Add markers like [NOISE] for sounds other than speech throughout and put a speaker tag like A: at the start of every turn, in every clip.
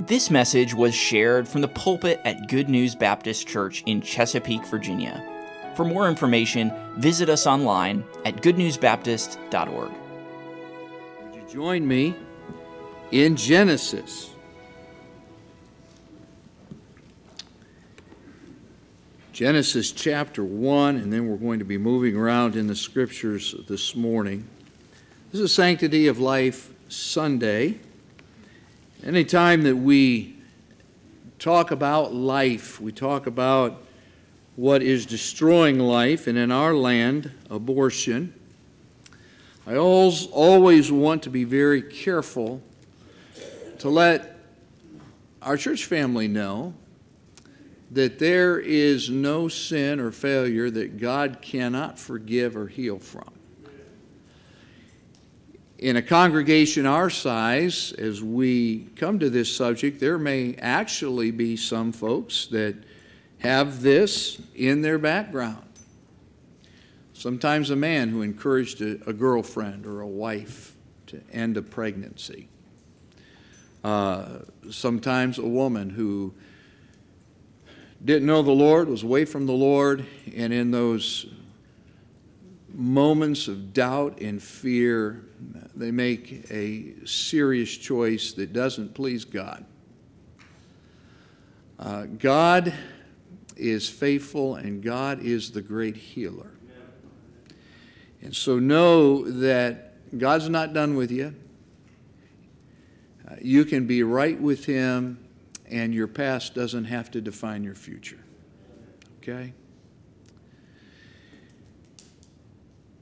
A: This message was shared from the pulpit at Good News Baptist Church in Chesapeake, Virginia. For more information, visit us online at goodnewsbaptist.org.
B: Would you join me in Genesis? Genesis chapter 1, and then we're going to be moving around in the scriptures this morning. This is Sanctity of Life Sunday. Anytime that we talk about life, we talk about what is destroying life, and in our land, abortion. I always, always want to be very careful to let our church family know that there is no sin or failure that God cannot forgive or heal from in a congregation our size, as we come to this subject, there may actually be some folks that have this in their background. Sometimes a man who encouraged a, a girlfriend or a wife to end a pregnancy. Uh, sometimes a woman who didn't know the Lord, was away from the Lord, and in those moments of doubt and fear, they make a serious choice that doesn't please God. Uh, God is faithful and God is the great healer. And so know that God's not done with you. Uh, you can be right with Him, and your past doesn't have to define your future. Okay?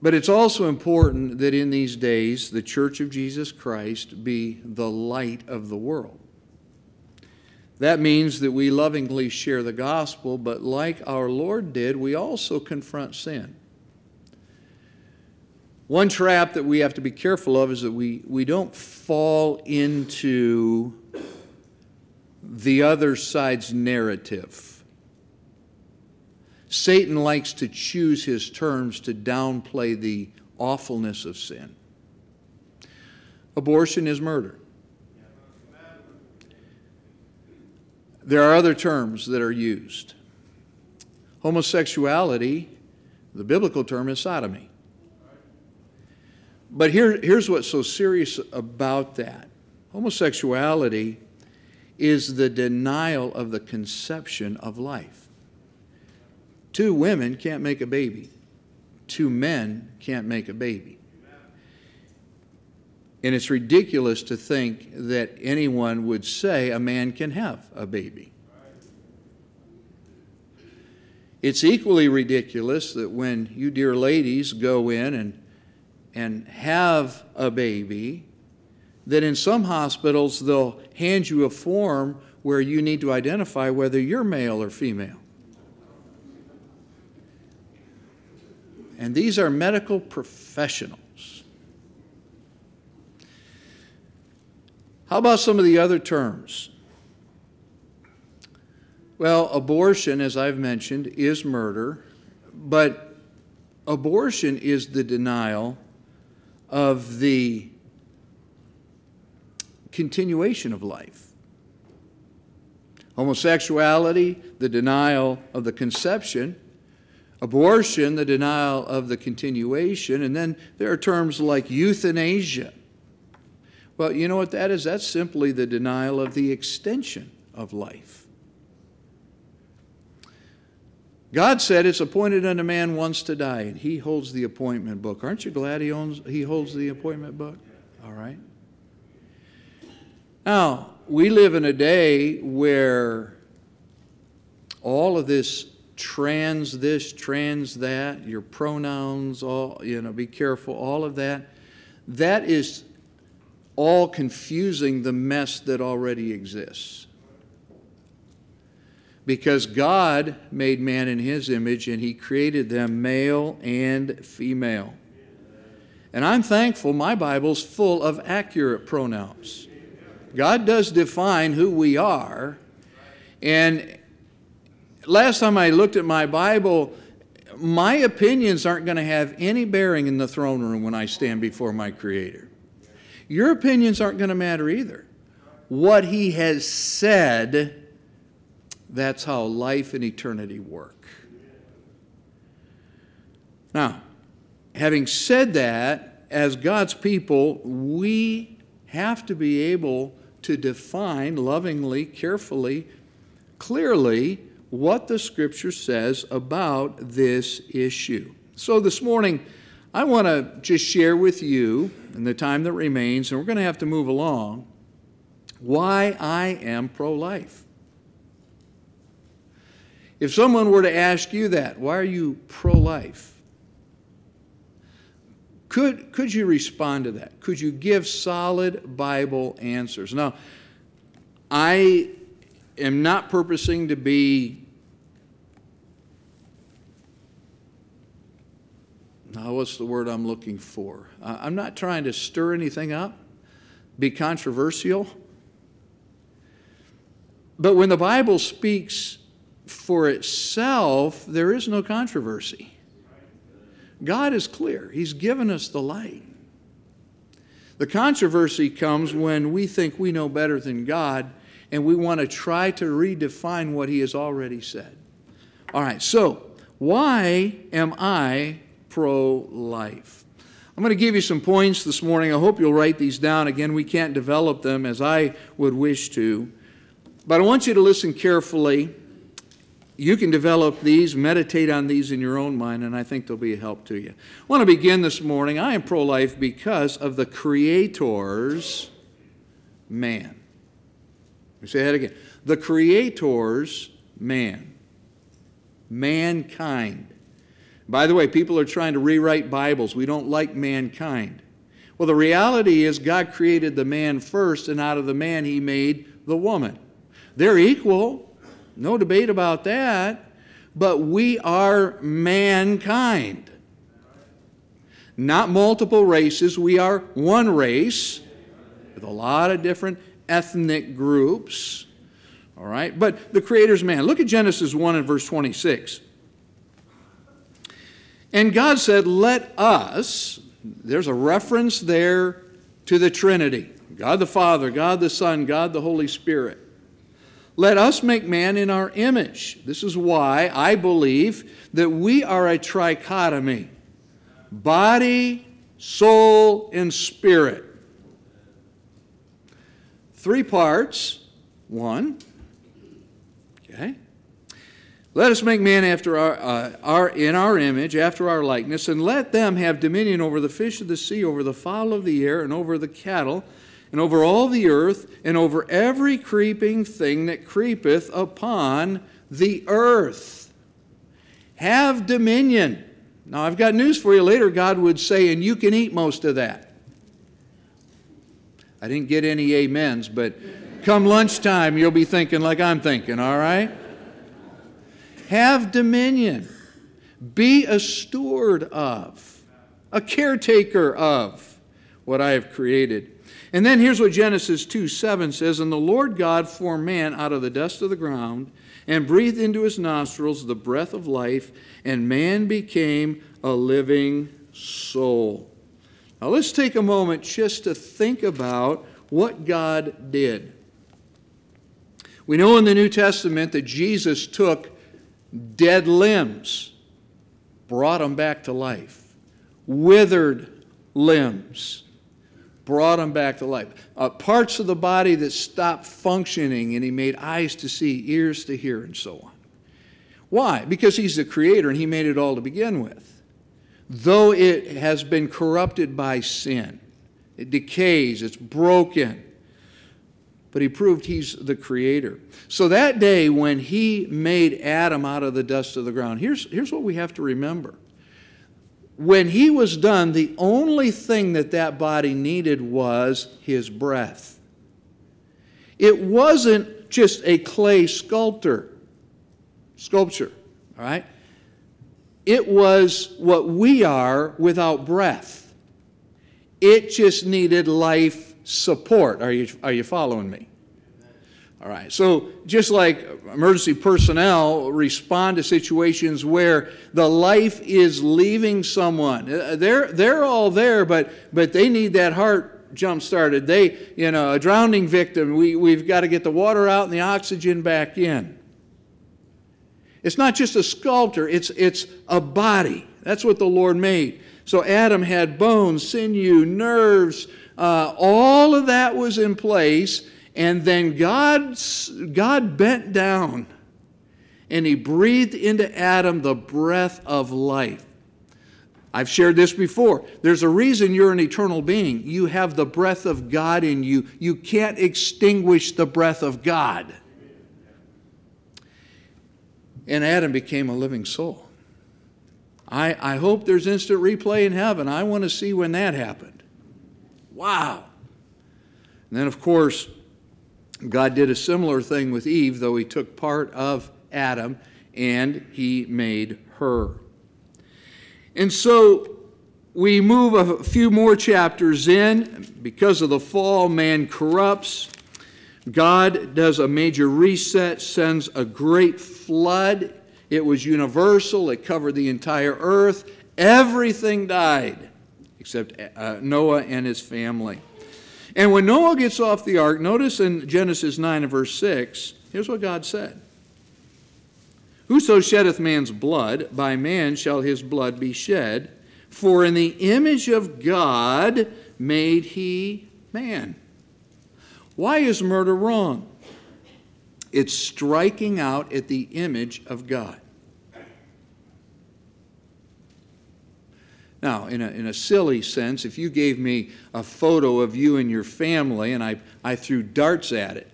B: But it's also important that in these days the Church of Jesus Christ be the light of the world. That means that we lovingly share the gospel, but like our Lord did, we also confront sin. One trap that we have to be careful of is that we, we don't fall into the other side's narrative. Satan likes to choose his terms to downplay the awfulness of sin. Abortion is murder. There are other terms that are used. Homosexuality, the biblical term is sodomy. But here, here's what's so serious about that homosexuality is the denial of the conception of life. Two women can't make a baby, two men can't make a baby. And it's ridiculous to think that anyone would say a man can have a baby. It's equally ridiculous that when you dear ladies go in and, and have a baby, that in some hospitals they'll hand you a form where you need to identify whether you're male or female. And these are medical professionals. How about some of the other terms? Well, abortion, as I've mentioned, is murder, but abortion is the denial of the continuation of life. Homosexuality, the denial of the conception, abortion, the denial of the continuation, and then there are terms like euthanasia. Well, you know what that is? That's simply the denial of the extension of life. God said it's appointed unto man once to die, and he holds the appointment book. Aren't you glad he owns he holds the appointment book? All right. Now, we live in a day where all of this trans this, trans that, your pronouns, all, you know, be careful, all of that. That is all confusing the mess that already exists. Because God made man in his image and he created them male and female. And I'm thankful my Bible's full of accurate pronouns. God does define who we are, and last time I looked at my Bible, my opinions aren't going to have any bearing in the throne room when I stand before my Creator. Your opinions aren't going to matter either. what He has said, that's how life and eternity work. Now, having said that, as God's people, we have to be able to define lovingly, carefully, clearly what the Scripture says about this issue. So this morning, I want to just share with you, in the time that remains, and we're going to have to move along, why I am pro life. If someone were to ask you that, why are you pro life? Could, could you respond to that? Could you give solid Bible answers? Now, I am not purposing to be now what's the word i'm looking for? I'm not trying to stir anything up be controversial. But when the bible speaks for itself there is no controversy. God is clear. He's given us the light. The controversy comes when we think we know better than god and we want to try to redefine what he has already said. All right, so why am I pro life? I'm going to give you some points this morning. I hope you'll write these down. Again, we can't develop them as I would wish to, but I want you to listen carefully. You can develop these, meditate on these in your own mind, and I think they'll be a help to you. I want to begin this morning. I am pro life because of the Creator's man. We say that again. The Creator's man, mankind. By the way, people are trying to rewrite Bibles. We don't like mankind. Well, the reality is God created the man first, and out of the man, he made the woman. They're equal, no debate about that, but we are mankind. Not multiple races, we are one race with a lot of different ethnic groups. All right? But the Creator's man. Look at Genesis 1 and verse 26. And God said, Let us, there's a reference there to the Trinity God the Father, God the Son, God the Holy Spirit. Let us make man in our image. This is why I believe that we are a trichotomy body, soul, and spirit. Three parts. One. Okay. Let us make man after our, uh, our, in our image, after our likeness, and let them have dominion over the fish of the sea, over the fowl of the air, and over the cattle, and over all the earth, and over every creeping thing that creepeth upon the earth. Have dominion. Now, I've got news for you. Later, God would say, and you can eat most of that. I didn't get any amens, but come lunchtime, you'll be thinking like I'm thinking, all right? Have dominion. Be a steward of, a caretaker of what I have created. And then here's what Genesis 2 7 says And the Lord God formed man out of the dust of the ground and breathed into his nostrils the breath of life, and man became a living soul. Now let's take a moment just to think about what God did. We know in the New Testament that Jesus took dead limbs, brought them back to life, withered limbs, brought them back to life, uh, parts of the body that stopped functioning, and He made eyes to see, ears to hear, and so on. Why? Because He's the Creator and He made it all to begin with though it has been corrupted by sin. It decays, it's broken. But he proved he's the creator. So that day when he made Adam out of the dust of the ground, here's, here's what we have to remember. When he was done, the only thing that that body needed was his breath. It wasn't just a clay sculptor, sculpture, all right? It was what we are without breath. It just needed life support. Are you, are you following me? All right. So, just like emergency personnel respond to situations where the life is leaving someone, uh, they're, they're all there, but, but they need that heart jump started. They, you know, a drowning victim, we, we've got to get the water out and the oxygen back in. It's not just a sculptor, it's, it's a body. That's what the Lord made. So Adam had bones, sinew, nerves, uh, all of that was in place. And then God, God bent down and he breathed into Adam the breath of life. I've shared this before. There's a reason you're an eternal being. You have the breath of God in you. You can't extinguish the breath of God. And Adam became a living soul. I, I hope there's instant replay in heaven. I want to see when that happened. Wow. And then, of course, God did a similar thing with Eve, though he took part of Adam and he made her. And so we move a few more chapters in. Because of the fall, man corrupts. God does a major reset, sends a great flood. It was universal, it covered the entire earth. Everything died except uh, Noah and his family. And when Noah gets off the ark, notice in Genesis 9 and verse 6, here's what God said Whoso sheddeth man's blood, by man shall his blood be shed. For in the image of God made he man. Why is murder wrong? It's striking out at the image of God. Now, in a, in a silly sense, if you gave me a photo of you and your family and I, I threw darts at it,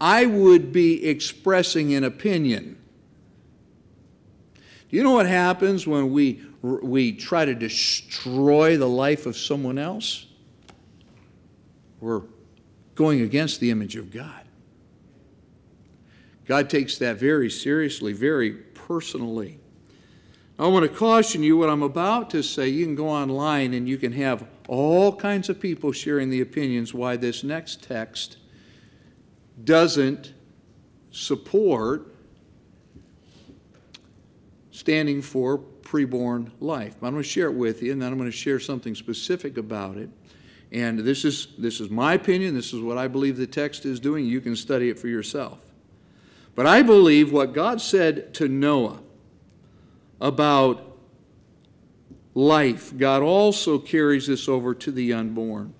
B: I would be expressing an opinion. Do you know what happens when we, we try to destroy the life of someone else? We're going against the image of God. God takes that very seriously, very personally. I want to caution you what I'm about to say. You can go online and you can have all kinds of people sharing the opinions why this next text doesn't support standing for preborn life. But I'm going to share it with you, and then I'm going to share something specific about it. And this is, this is my opinion. This is what I believe the text is doing. You can study it for yourself. But I believe what God said to Noah about life, God also carries this over to the unborn.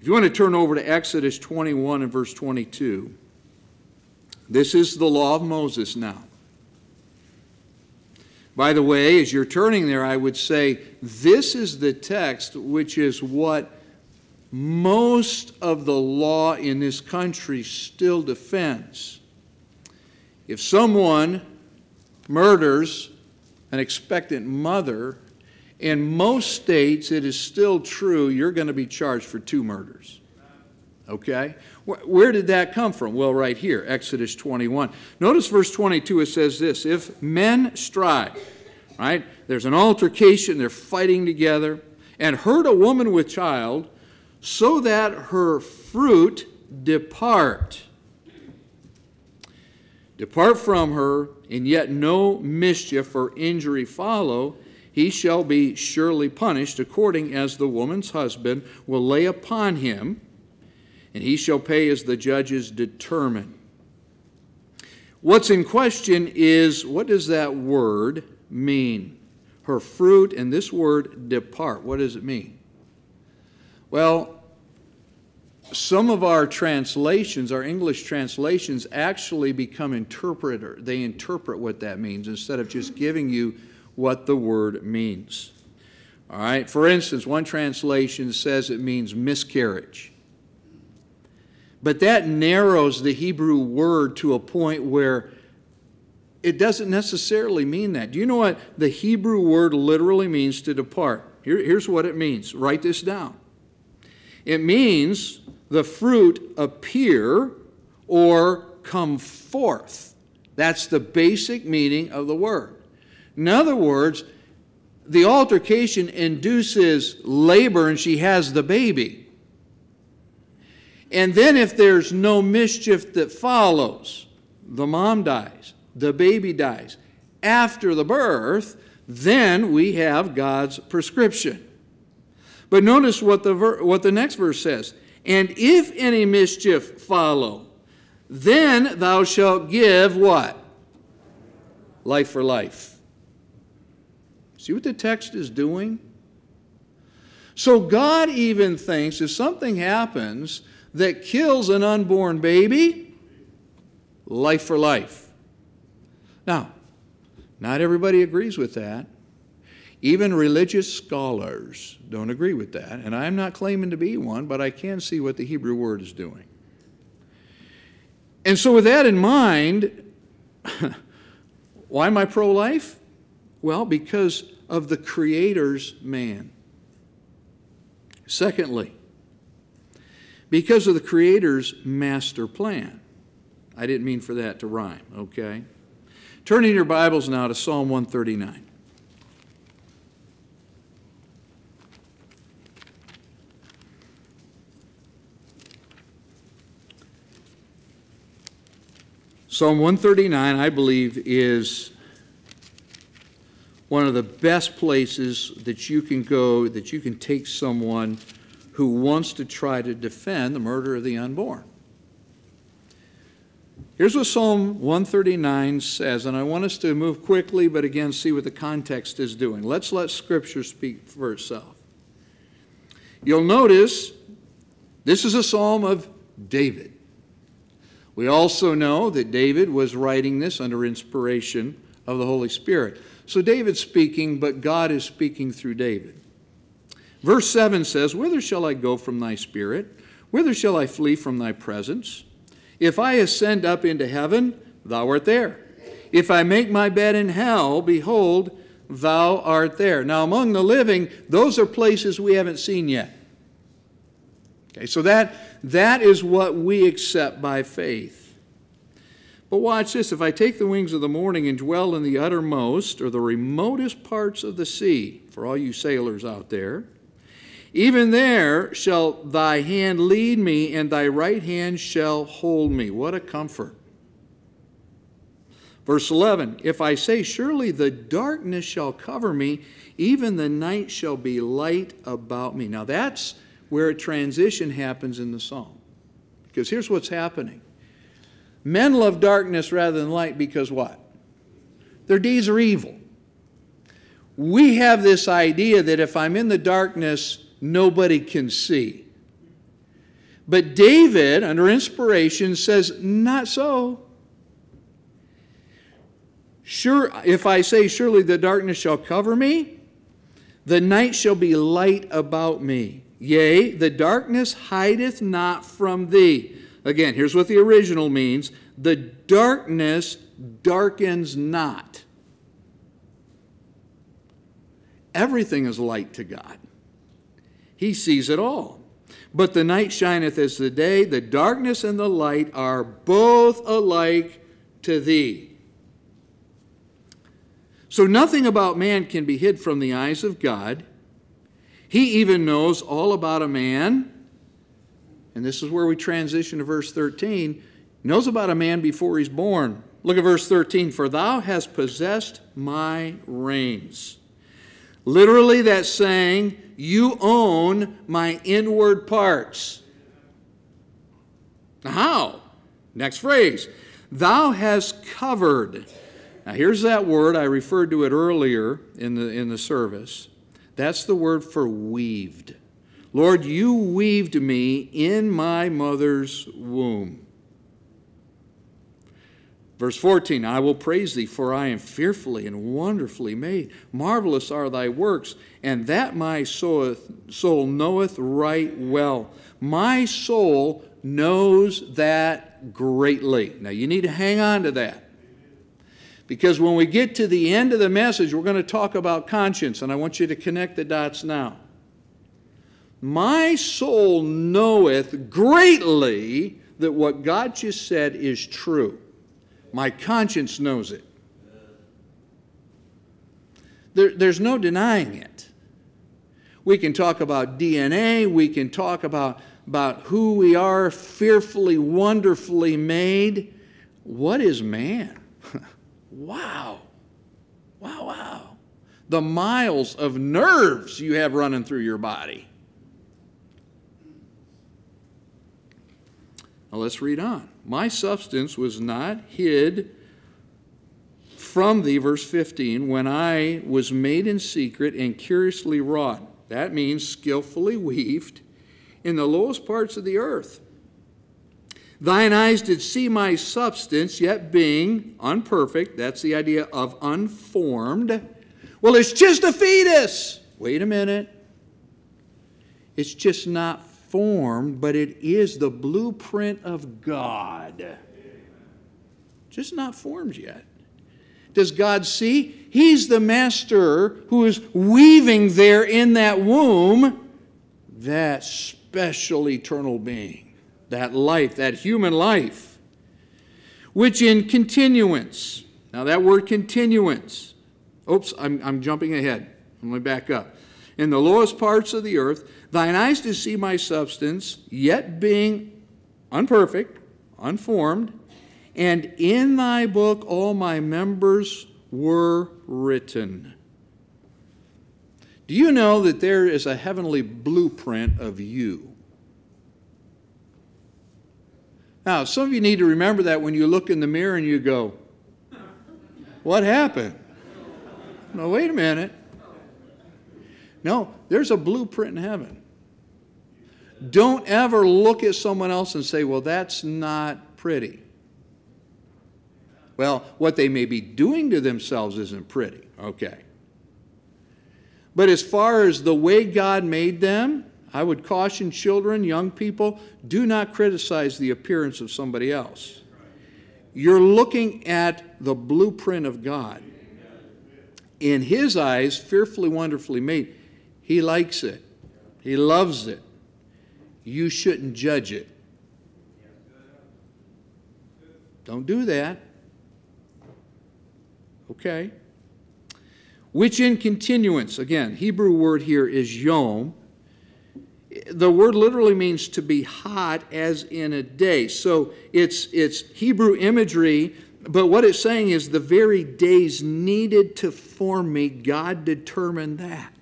B: If you want to turn over to Exodus 21 and verse 22, this is the law of Moses now. By the way, as you're turning there, I would say this is the text which is what most of the law in this country still defends. If someone murders an expectant mother, in most states, it is still true you're going to be charged for two murders. Okay? Where did that come from? Well, right here, Exodus 21. Notice verse 22, it says this If men strive, right? There's an altercation, they're fighting together, and hurt a woman with child, so that her fruit depart. Depart from her, and yet no mischief or injury follow he shall be surely punished according as the woman's husband will lay upon him, and he shall pay as the judges determine. What's in question is what does that word mean? Her fruit and this word depart. What does it mean? Well, some of our translations, our English translations, actually become interpreter. They interpret what that means instead of just giving you what the word means. All right, for instance, one translation says it means miscarriage. But that narrows the Hebrew word to a point where it doesn't necessarily mean that. Do you know what the Hebrew word literally means to depart? Here, here's what it means. Write this down. It means the fruit appear or come forth. That's the basic meaning of the word. In other words, the altercation induces labor and she has the baby. And then, if there's no mischief that follows, the mom dies, the baby dies. After the birth, then we have God's prescription. But notice what the, ver- what the next verse says. And if any mischief follow, then thou shalt give what? Life for life. See what the text is doing? So God even thinks if something happens that kills an unborn baby, life for life. Now, not everybody agrees with that. Even religious scholars don't agree with that, and I'm not claiming to be one, but I can see what the Hebrew word is doing. And so, with that in mind, [LAUGHS] why am I pro life? Well, because of the Creator's man. Secondly, because of the Creator's master plan. I didn't mean for that to rhyme, okay? Turning your Bibles now to Psalm 139. Psalm 139, I believe, is one of the best places that you can go, that you can take someone who wants to try to defend the murder of the unborn. Here's what Psalm 139 says, and I want us to move quickly, but again, see what the context is doing. Let's let Scripture speak for itself. You'll notice this is a psalm of David. We also know that David was writing this under inspiration of the Holy Spirit. So David's speaking, but God is speaking through David. Verse 7 says, Whither shall I go from thy spirit? Whither shall I flee from thy presence? If I ascend up into heaven, thou art there. If I make my bed in hell, behold, thou art there. Now, among the living, those are places we haven't seen yet. Okay, so that, that is what we accept by faith. But watch this if I take the wings of the morning and dwell in the uttermost or the remotest parts of the sea, for all you sailors out there, even there shall thy hand lead me, and thy right hand shall hold me. What a comfort. Verse 11 If I say, Surely the darkness shall cover me, even the night shall be light about me. Now that's where a transition happens in the psalm. Because here's what's happening men love darkness rather than light because what? Their deeds are evil. We have this idea that if I'm in the darkness, nobody can see. But David, under inspiration, says, Not so. Sure, if I say, Surely the darkness shall cover me, the night shall be light about me. Yea, the darkness hideth not from thee. Again, here's what the original means the darkness darkens not. Everything is light to God, He sees it all. But the night shineth as the day, the darkness and the light are both alike to thee. So nothing about man can be hid from the eyes of God. He even knows all about a man, and this is where we transition to verse 13, knows about a man before he's born. Look at verse 13 For thou hast possessed my reins. Literally, that's saying, You own my inward parts. How? Next phrase. Thou hast covered. Now, here's that word. I referred to it earlier in the, in the service. That's the word for weaved. Lord, you weaved me in my mother's womb. Verse 14 I will praise thee, for I am fearfully and wonderfully made. Marvelous are thy works, and that my soul knoweth right well. My soul knows that greatly. Now you need to hang on to that. Because when we get to the end of the message, we're going to talk about conscience, and I want you to connect the dots now. My soul knoweth greatly that what God just said is true. My conscience knows it. There, there's no denying it. We can talk about DNA, we can talk about, about who we are, fearfully, wonderfully made. What is man? [LAUGHS] wow. Wow, wow. The miles of nerves you have running through your body. Now let's read on. My substance was not hid from thee, verse 15, when I was made in secret and curiously wrought. That means skillfully weaved in the lowest parts of the earth. Thine eyes did see my substance, yet being unperfect. That's the idea of unformed. Well, it's just a fetus. Wait a minute. It's just not formed, but it is the blueprint of God. Just not formed yet. Does God see? He's the master who is weaving there in that womb that special eternal being, that life, that human life, which in continuance, now that word continuance, oops, I'm, I'm jumping ahead. Let me back up. In the lowest parts of the earth, thine eyes to see my substance, yet being unperfect, unformed, and in thy book all my members were written. Do you know that there is a heavenly blueprint of you? Now, some of you need to remember that when you look in the mirror and you go, What happened? No, wait a minute. No, there's a blueprint in heaven. Don't ever look at someone else and say, Well, that's not pretty. Well, what they may be doing to themselves isn't pretty. Okay. But as far as the way God made them, I would caution children, young people, do not criticize the appearance of somebody else. You're looking at the blueprint of God. In His eyes, fearfully, wonderfully made. He likes it, He loves it. You shouldn't judge it. Don't do that. Okay? Which in continuance, again, Hebrew word here is yom. The word literally means to be hot as in a day. So it's, it's Hebrew imagery, but what it's saying is the very days needed to form me, God determined that.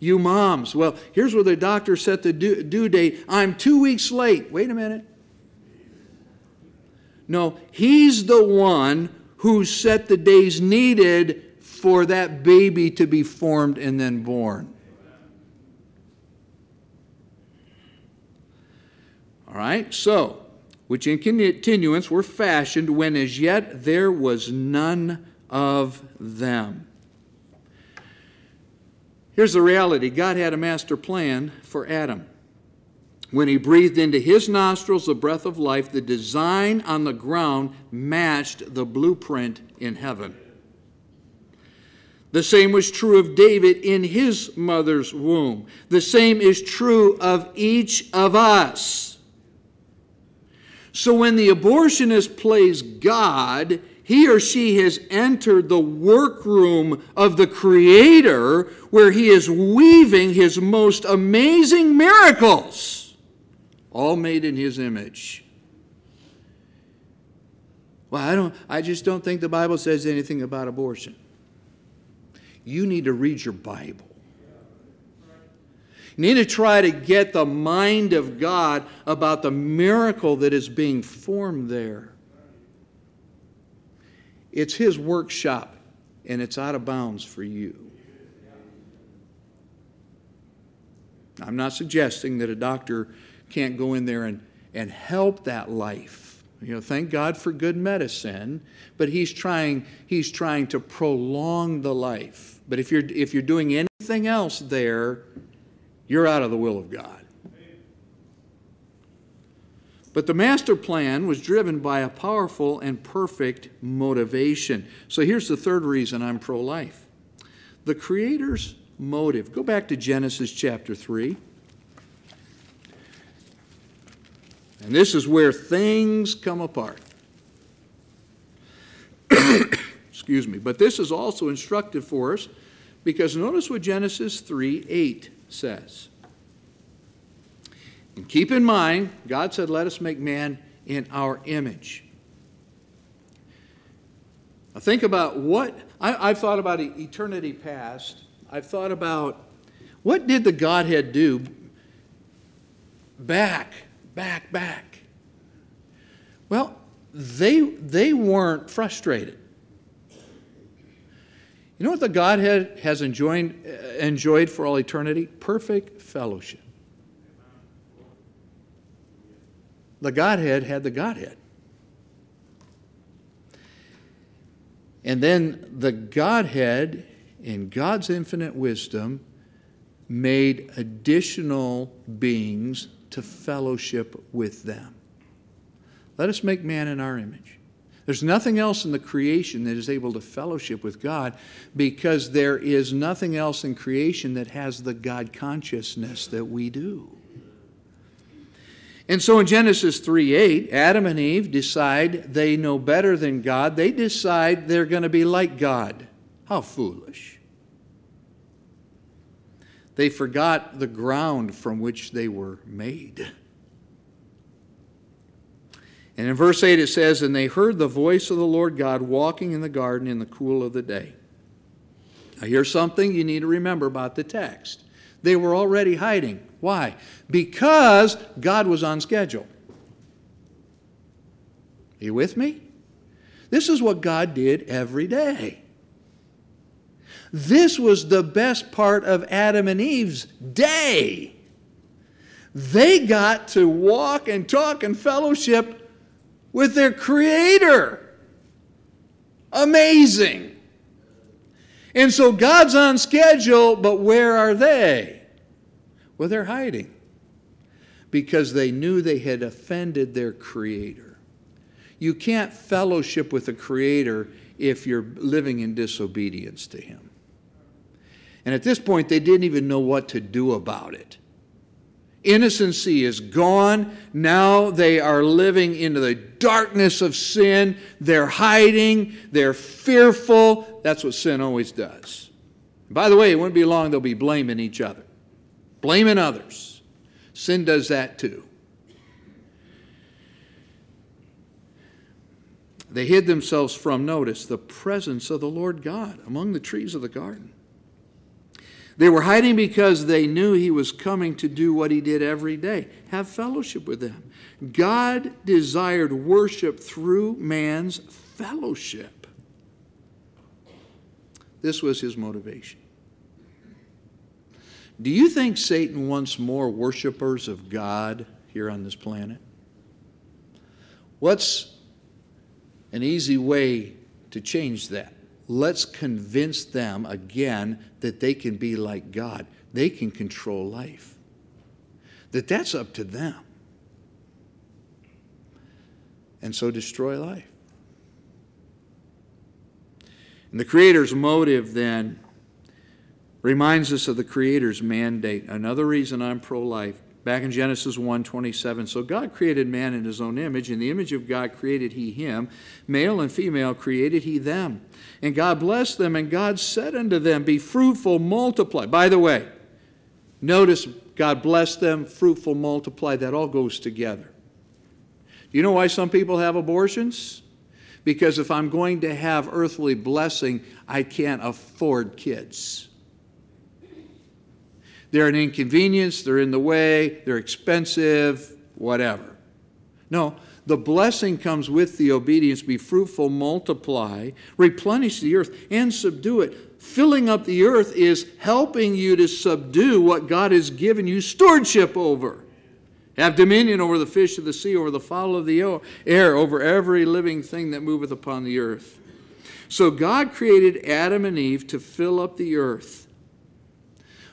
B: You moms, well, here's where the doctor set the due, date. I'm two weeks late. Wait a minute. No, he's the one who set the days needed for that baby to be formed and then born. All right, so, which in continuance were fashioned when as yet there was none of them. Here's the reality God had a master plan for Adam. When he breathed into his nostrils the breath of life, the design on the ground matched the blueprint in heaven. The same was true of David in his mother's womb. The same is true of each of us. So when the abortionist plays God, he or she has entered the workroom of the Creator where he is weaving his most amazing miracles all made in his image. Well, I don't I just don't think the Bible says anything about abortion. You need to read your Bible. You need to try to get the mind of God about the miracle that is being formed there. It's his workshop, and it's out of bounds for you. I'm not suggesting that a doctor can't go in there and, and help that life. You know, thank God for good medicine, but he's trying, he's trying to prolong the life. But if you're, if you're doing anything else there, you're out of the will of God. But the master plan was driven by a powerful and perfect motivation. So here's the third reason I'm pro life the Creator's motive. Go back to Genesis chapter 3. And this is where things come apart. [COUGHS] Excuse me. But this is also instructive for us because notice what Genesis 3 8 says. And keep in mind, God said, Let us make man in our image. Now think about what I, have thought about eternity past. I've thought about what did the Godhead do back back, back Well, they, they weren't frustrated. You know what the Godhead has enjoyed, uh, enjoyed for all eternity? Perfect fellowship. The Godhead had the Godhead. And then the Godhead, in God's infinite wisdom, made additional beings to fellowship with them. Let us make man in our image. There's nothing else in the creation that is able to fellowship with God because there is nothing else in creation that has the God consciousness that we do. And so in Genesis 3 8, Adam and Eve decide they know better than God. They decide they're going to be like God. How foolish. They forgot the ground from which they were made. And in verse 8 it says, And they heard the voice of the Lord God walking in the garden in the cool of the day. Now, here's something you need to remember about the text. They were already hiding. Why? Because God was on schedule. Are you with me? This is what God did every day. This was the best part of Adam and Eve's day. They got to walk and talk and fellowship with their Creator. Amazing. And so God's on schedule, but where are they? Well, they're hiding because they knew they had offended their Creator. You can't fellowship with the Creator if you're living in disobedience to Him. And at this point, they didn't even know what to do about it. Innocency is gone. Now they are living into the darkness of sin. They're hiding. They're fearful. That's what sin always does. By the way, it wouldn't be long they'll be blaming each other, blaming others. Sin does that too. They hid themselves from, notice, the presence of the Lord God among the trees of the garden. They were hiding because they knew he was coming to do what he did every day have fellowship with them. God desired worship through man's fellowship. This was his motivation. Do you think Satan wants more worshipers of God here on this planet? What's an easy way to change that? let's convince them again that they can be like God. They can control life. That that's up to them. And so destroy life. And the Creator's motive then reminds us of the Creator's mandate. Another reason I'm pro life Back in Genesis 1 27. So God created man in his own image. In the image of God created he him. Male and female created he them. And God blessed them, and God said unto them, Be fruitful, multiply. By the way, notice God blessed them, fruitful, multiply. That all goes together. Do you know why some people have abortions? Because if I'm going to have earthly blessing, I can't afford kids. They're an inconvenience, they're in the way, they're expensive, whatever. No, the blessing comes with the obedience be fruitful, multiply, replenish the earth, and subdue it. Filling up the earth is helping you to subdue what God has given you stewardship over. Have dominion over the fish of the sea, over the fowl of the air, over every living thing that moveth upon the earth. So God created Adam and Eve to fill up the earth.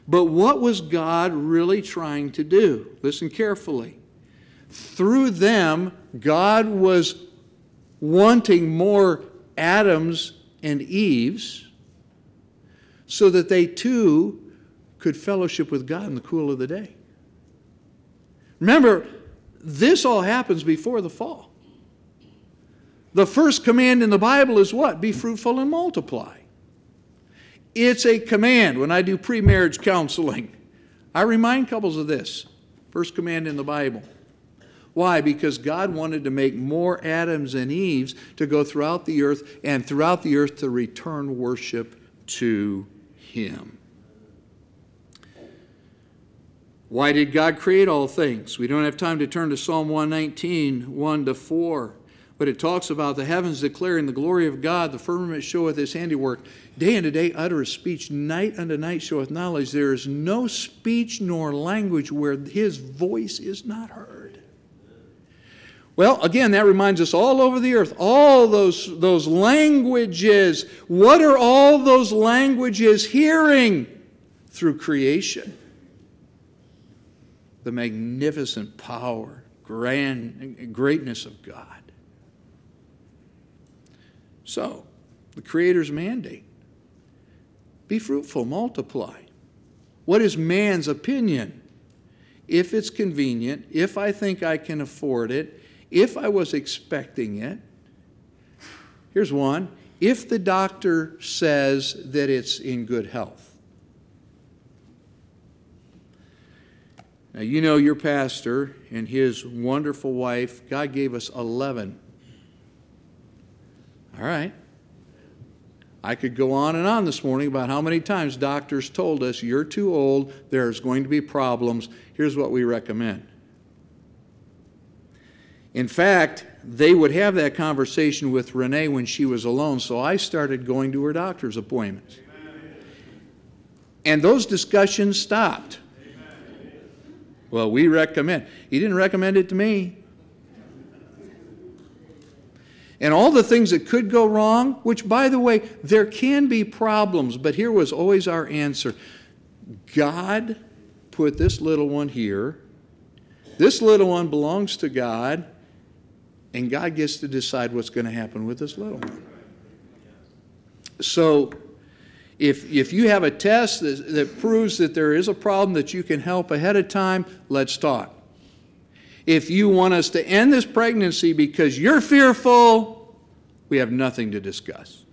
B: But what was God really trying to do? Listen carefully. Through them, God was wanting more Adams and Eves so that they too could fellowship with God in the cool of the day. Remember, this all happens before the fall. The first command in the Bible is what? Be fruitful and multiply. It's a command. When I do pre marriage counseling, I remind couples of this first command in the Bible. Why? Because God wanted to make more Adams and Eves to go throughout the earth and throughout the earth to return worship to Him. Why did God create all things? We don't have time to turn to Psalm 119, 1 to 4. But it talks about the heavens declaring the glory of God, the firmament showeth his handiwork. Day unto day uttereth speech, night unto night showeth knowledge. There is no speech nor language where his voice is not heard. Well, again, that reminds us all over the earth, all those, those languages. What are all those languages hearing through creation? The magnificent power, grand greatness of God. So, the Creator's mandate be fruitful, multiply. What is man's opinion? If it's convenient, if I think I can afford it, if I was expecting it, here's one if the doctor says that it's in good health. Now, you know your pastor and his wonderful wife, God gave us 11. All right. I could go on and on this morning about how many times doctors told us, you're too old, there's going to be problems, here's what we recommend. In fact, they would have that conversation with Renee when she was alone, so I started going to her doctor's appointments. And those discussions stopped. Well, we recommend. He didn't recommend it to me. And all the things that could go wrong, which, by the way, there can be problems, but here was always our answer God put this little one here. This little one belongs to God and God gets to decide what's going to happen with this little one. So, if, if you have a test that, that proves that there is a problem that you can help ahead of time, let's talk. If you want us to end this pregnancy because you're fearful, we have nothing to discuss.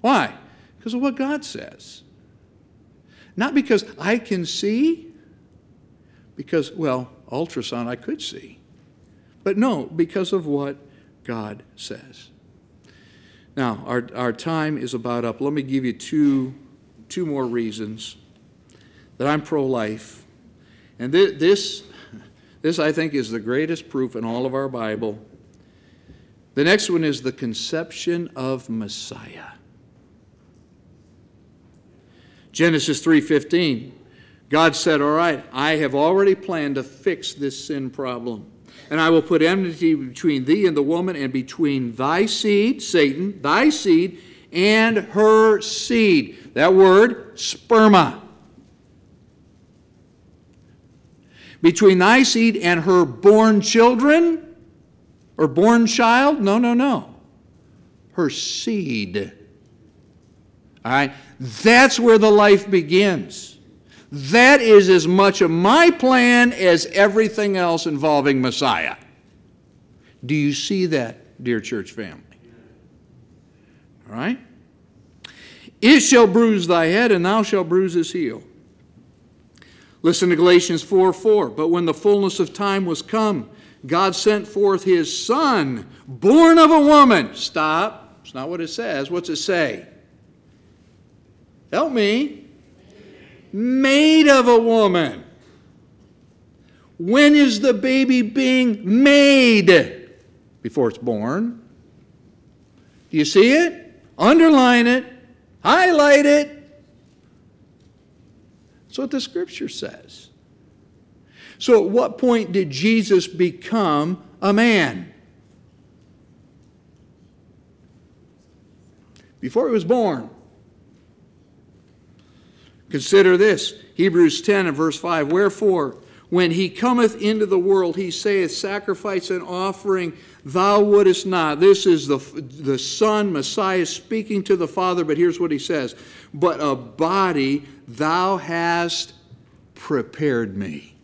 B: Why? Because of what God says. Not because I can see, because, well, ultrasound I could see. But no, because of what God says. Now, our, our time is about up. Let me give you two, two more reasons that I'm pro life. And th- this, this, I think, is the greatest proof in all of our Bible. The next one is the conception of Messiah. Genesis 3:15. God said, "All right, I have already planned to fix this sin problem." And I will put enmity between thee and the woman, and between thy seed, Satan, thy seed, and her seed. That word, sperma. Between thy seed and her born children, or born child? No, no, no. Her seed. All right? That's where the life begins. That is as much of my plan as everything else involving Messiah. Do you see that, dear church family? All right? It shall bruise thy head, and thou shalt bruise his heel. Listen to Galatians 4 4. But when the fullness of time was come, God sent forth his Son, born of a woman. Stop. It's not what it says. What's it say? Help me made of a woman. When is the baby being made? Before it's born. Do you see it? Underline it, highlight it. That's what the scripture says. So, at what point did Jesus become a man? Before he was born. Consider this Hebrews 10 and verse 5 Wherefore, when he cometh into the world, he saith, Sacrifice and offering thou wouldest not. This is the, the Son, Messiah, speaking to the Father, but here's what he says But a body thou hast prepared me.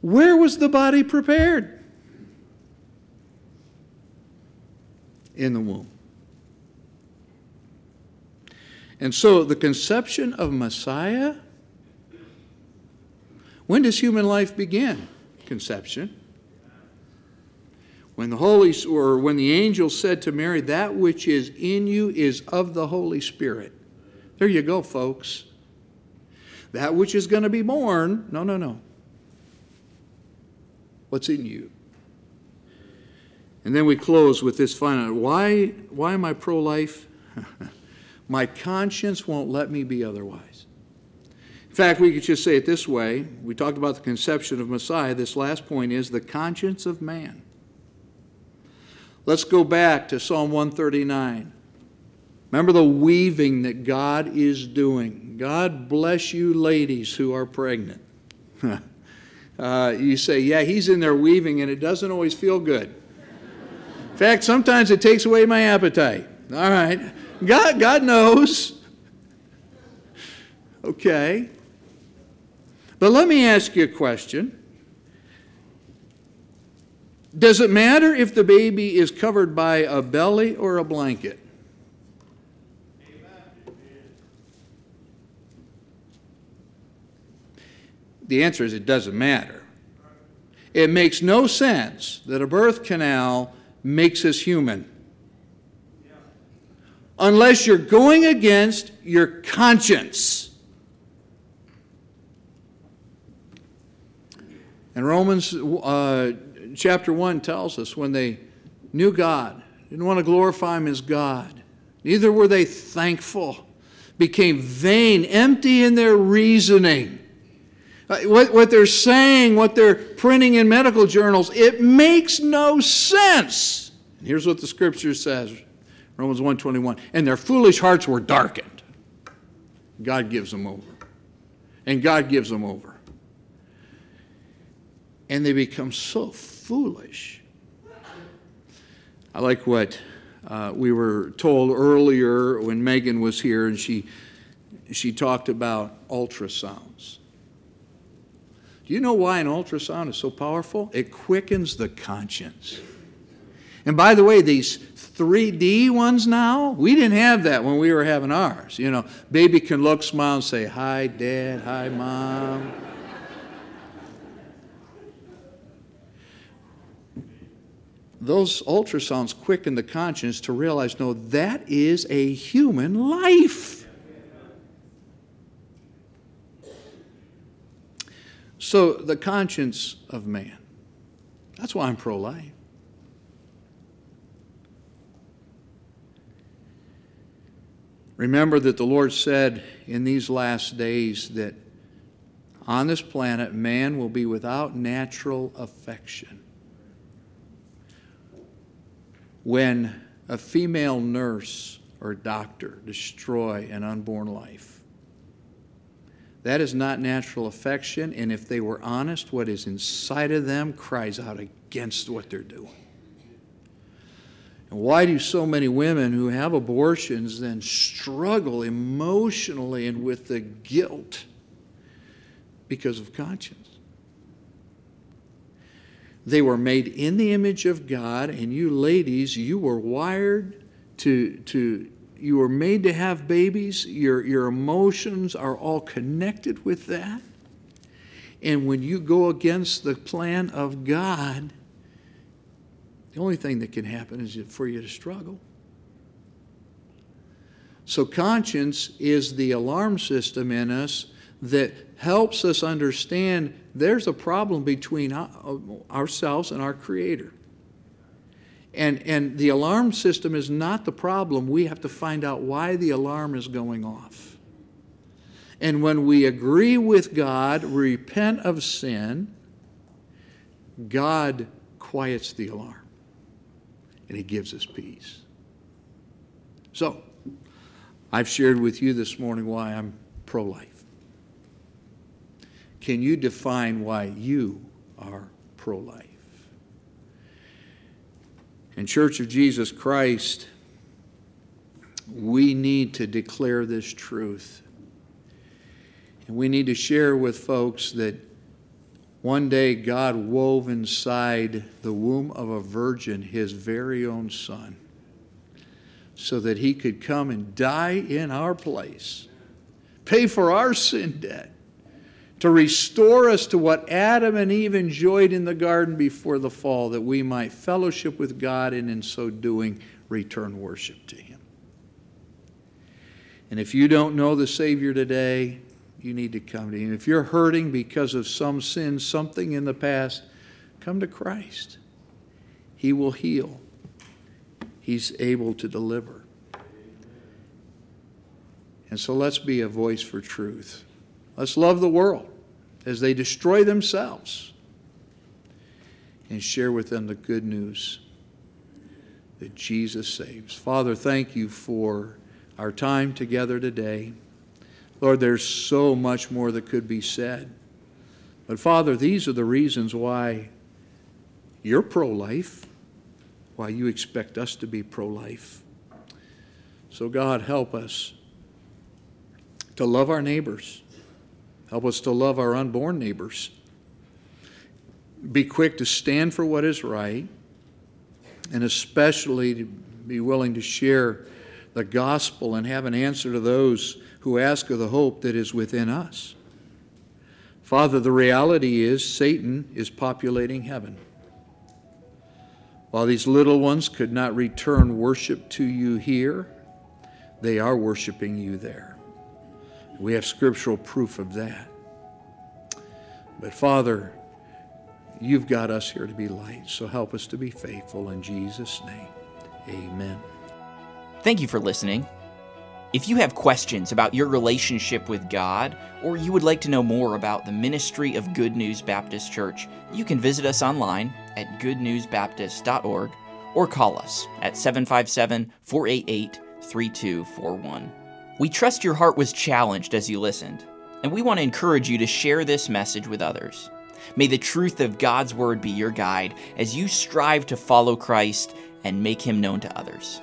B: Where was the body prepared? In the womb. And so the conception of Messiah, when does human life begin? Conception. When the Holy or when the angel said to Mary, That which is in you is of the Holy Spirit. There you go, folks. That which is going to be born, no, no, no. What's in you? And then we close with this final why, why am I pro life? [LAUGHS] My conscience won't let me be otherwise. In fact, we could just say it this way. We talked about the conception of Messiah. This last point is the conscience of man. Let's go back to Psalm 139. Remember the weaving that God is doing. God bless you, ladies who are pregnant. [LAUGHS] uh, you say, yeah, he's in there weaving, and it doesn't always feel good. In fact, sometimes it takes away my appetite. All right. God, God knows. Okay. But let me ask you a question. Does it matter if the baby is covered by a belly or a blanket? The answer is it doesn't matter. It makes no sense that a birth canal makes us human unless you're going against your conscience. And Romans uh, chapter 1 tells us when they knew God, didn't want to glorify Him as God, neither were they thankful, became vain, empty in their reasoning. Uh, what, what they're saying, what they're printing in medical journals, it makes no sense. And here's what the scripture says Romans 1:21. And their foolish hearts were darkened. God gives them over. And God gives them over. And they become so foolish. I like what uh, we were told earlier when Megan was here and she, she talked about ultrasounds. Do you know why an ultrasound is so powerful? It quickens the conscience. And by the way, these 3D ones now, we didn't have that when we were having ours. You know, baby can look, smile, and say, Hi, Dad, hi, Mom. Those ultrasounds quicken the conscience to realize no, that is a human life. So, the conscience of man. That's why I'm pro life. Remember that the Lord said in these last days that on this planet man will be without natural affection. When a female nurse or doctor destroy an unborn life, that is not natural affection, and if they were honest, what is inside of them cries out against what they're doing. And why do so many women who have abortions then struggle emotionally and with the guilt? Because of conscience. They were made in the image of God, and you ladies, you were wired to, to you were made to have babies. Your, your emotions are all connected with that. And when you go against the plan of God, the only thing that can happen is for you to struggle. So, conscience is the alarm system in us that helps us understand there's a problem between ourselves and our Creator. And, and the alarm system is not the problem. We have to find out why the alarm is going off. And when we agree with God, repent of sin, God quiets the alarm and He gives us peace. So, I've shared with you this morning why I'm pro life. Can you define why you are pro life? In Church of Jesus Christ, we need to declare this truth. And we need to share with folks that one day, God wove inside the womb of a virgin his very own son so that he could come and die in our place, pay for our sin debt, to restore us to what Adam and Eve enjoyed in the garden before the fall, that we might fellowship with God and in so doing return worship to him. And if you don't know the Savior today, you need to come to Him. If you're hurting because of some sin, something in the past, come to Christ. He will heal. He's able to deliver. And so let's be a voice for truth. Let's love the world as they destroy themselves and share with them the good news that Jesus saves. Father, thank you for our time together today. Lord, there's so much more that could be said. But Father, these are the reasons why you're pro life, why you expect us to be pro life. So, God, help us to love our neighbors. Help us to love our unborn neighbors. Be quick to stand for what is right, and especially to be willing to share the gospel and have an answer to those who ask of the hope that is within us. Father, the reality is Satan is populating heaven. While these little ones could not return worship to you here, they are worshiping you there. We have scriptural proof of that. But Father, you've got us here to be light, so help us to be faithful in Jesus' name. Amen.
A: Thank you for listening. If you have questions about your relationship with God, or you would like to know more about the ministry of Good News Baptist Church, you can visit us online at goodnewsbaptist.org or call us at 757 488 3241. We trust your heart was challenged as you listened, and we want to encourage you to share this message with others. May the truth of God's Word be your guide as you strive to follow Christ and make Him known to others.